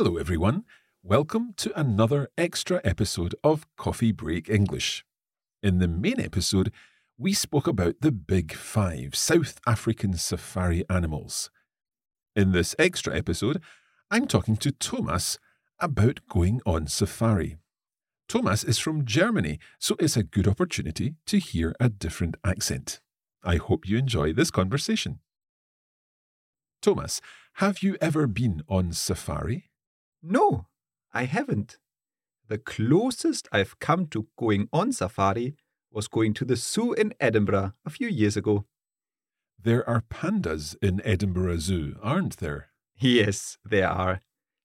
Hello, everyone. Welcome to another extra episode of Coffee Break English. In the main episode, we spoke about the big five South African safari animals. In this extra episode, I'm talking to Thomas about going on safari. Thomas is from Germany, so it's a good opportunity to hear a different accent. I hope you enjoy this conversation. Thomas, have you ever been on safari? No, I haven't. The closest I've come to going on safari was going to the zoo in Edinburgh a few years ago. There are pandas in Edinburgh Zoo, aren't there? Yes, there are.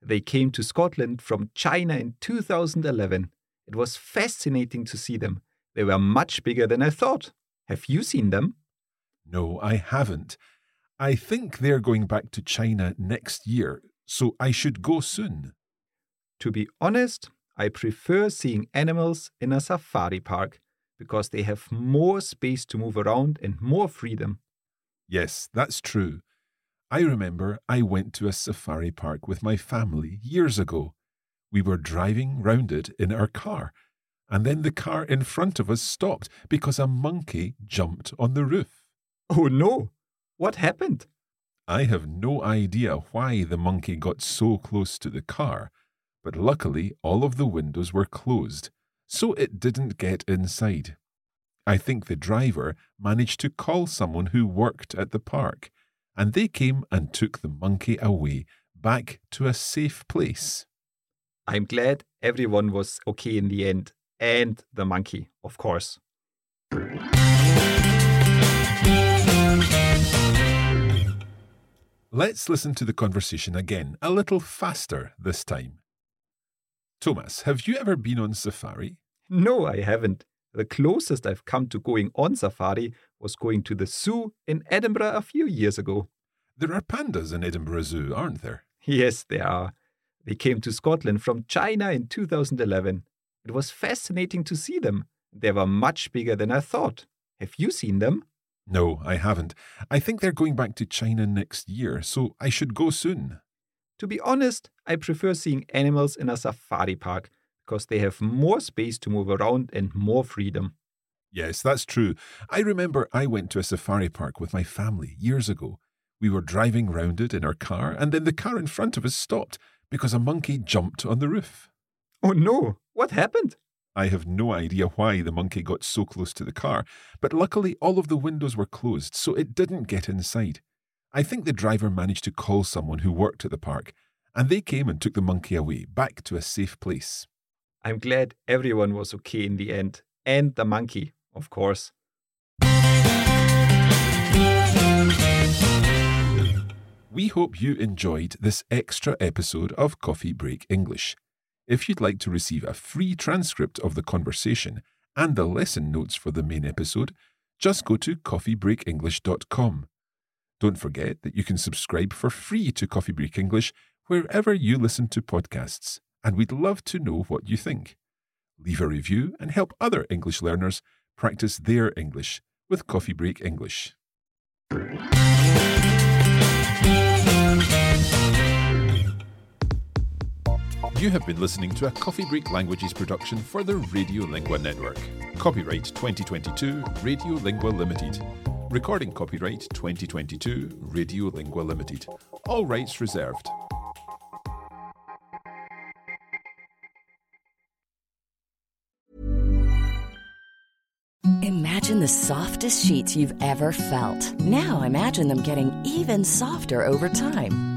They came to Scotland from China in 2011. It was fascinating to see them. They were much bigger than I thought. Have you seen them? No, I haven't. I think they're going back to China next year, so I should go soon. To be honest, I prefer seeing animals in a safari park because they have more space to move around and more freedom. Yes, that's true. I remember I went to a safari park with my family years ago. We were driving round it in our car, and then the car in front of us stopped because a monkey jumped on the roof. Oh no! What happened? I have no idea why the monkey got so close to the car, but luckily all of the windows were closed, so it didn't get inside. I think the driver managed to call someone who worked at the park, and they came and took the monkey away back to a safe place. I'm glad everyone was okay in the end, and the monkey, of course. Let's listen to the conversation again, a little faster this time. Thomas, have you ever been on safari? No, I haven't. The closest I've come to going on safari was going to the zoo in Edinburgh a few years ago. There are pandas in Edinburgh Zoo, aren't there? Yes, there are. They came to Scotland from China in 2011. It was fascinating to see them. They were much bigger than I thought. Have you seen them? No, I haven't. I think they're going back to China next year, so I should go soon. To be honest, I prefer seeing animals in a safari park because they have more space to move around and more freedom. Yes, that's true. I remember I went to a safari park with my family years ago. We were driving round it in our car, and then the car in front of us stopped because a monkey jumped on the roof. Oh no! What happened? I have no idea why the monkey got so close to the car, but luckily all of the windows were closed, so it didn't get inside. I think the driver managed to call someone who worked at the park, and they came and took the monkey away, back to a safe place. I'm glad everyone was okay in the end, and the monkey, of course. We hope you enjoyed this extra episode of Coffee Break English. If you'd like to receive a free transcript of the conversation and the lesson notes for the main episode, just go to coffeebreakenglish.com. Don't forget that you can subscribe for free to Coffee Break English wherever you listen to podcasts, and we'd love to know what you think. Leave a review and help other English learners practice their English with Coffee Break English. You have been listening to a Coffee Break Languages production for the Radiolingua Network. Copyright 2022 Radiolingua Limited. Recording copyright 2022 Radiolingua Limited. All rights reserved. Imagine the softest sheets you've ever felt. Now imagine them getting even softer over time.